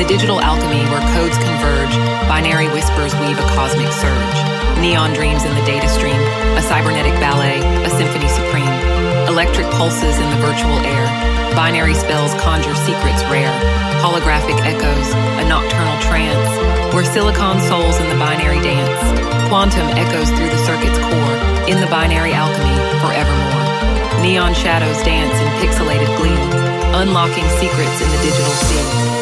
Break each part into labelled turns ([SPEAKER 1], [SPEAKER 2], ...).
[SPEAKER 1] digital alchemy where codes converge, binary whispers weave a cosmic surge. Neon dreams in the data stream, a cybernetic ballet, a symphony supreme. Electric pulses in the virtual air, binary spells conjure secrets rare. Holographic echoes, a nocturnal trance, where silicon souls in the binary dance. Quantum echoes through the circuit's core, in the binary alchemy, forevermore. Neon shadows dance in pixelated glee, unlocking secrets in the digital sea.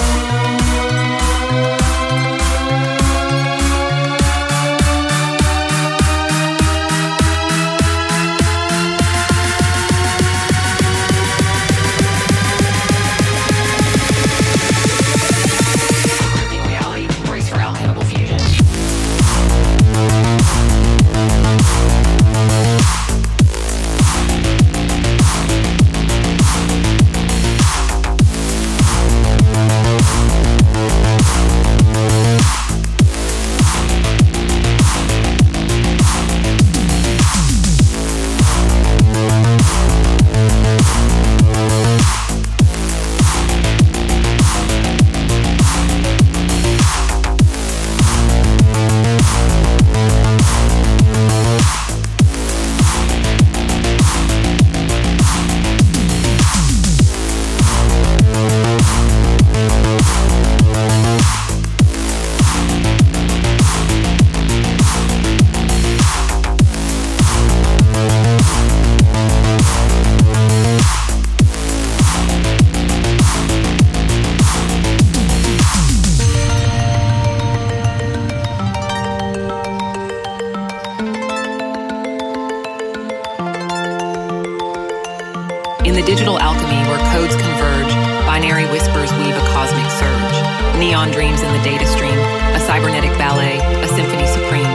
[SPEAKER 1] The digital alchemy where codes converge, binary whispers weave a cosmic surge. Neon dreams in the data stream, a cybernetic ballet, a symphony supreme.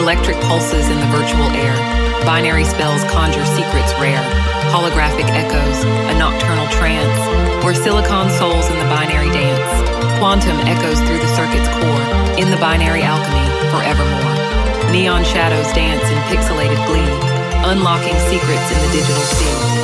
[SPEAKER 1] Electric pulses in the virtual air, binary spells conjure secrets rare. Holographic echoes, a nocturnal trance, where silicon souls in the binary dance. Quantum echoes through the circuit's core, in the binary alchemy, forevermore. Neon shadows dance in pixelated glee, unlocking secrets in the digital sea.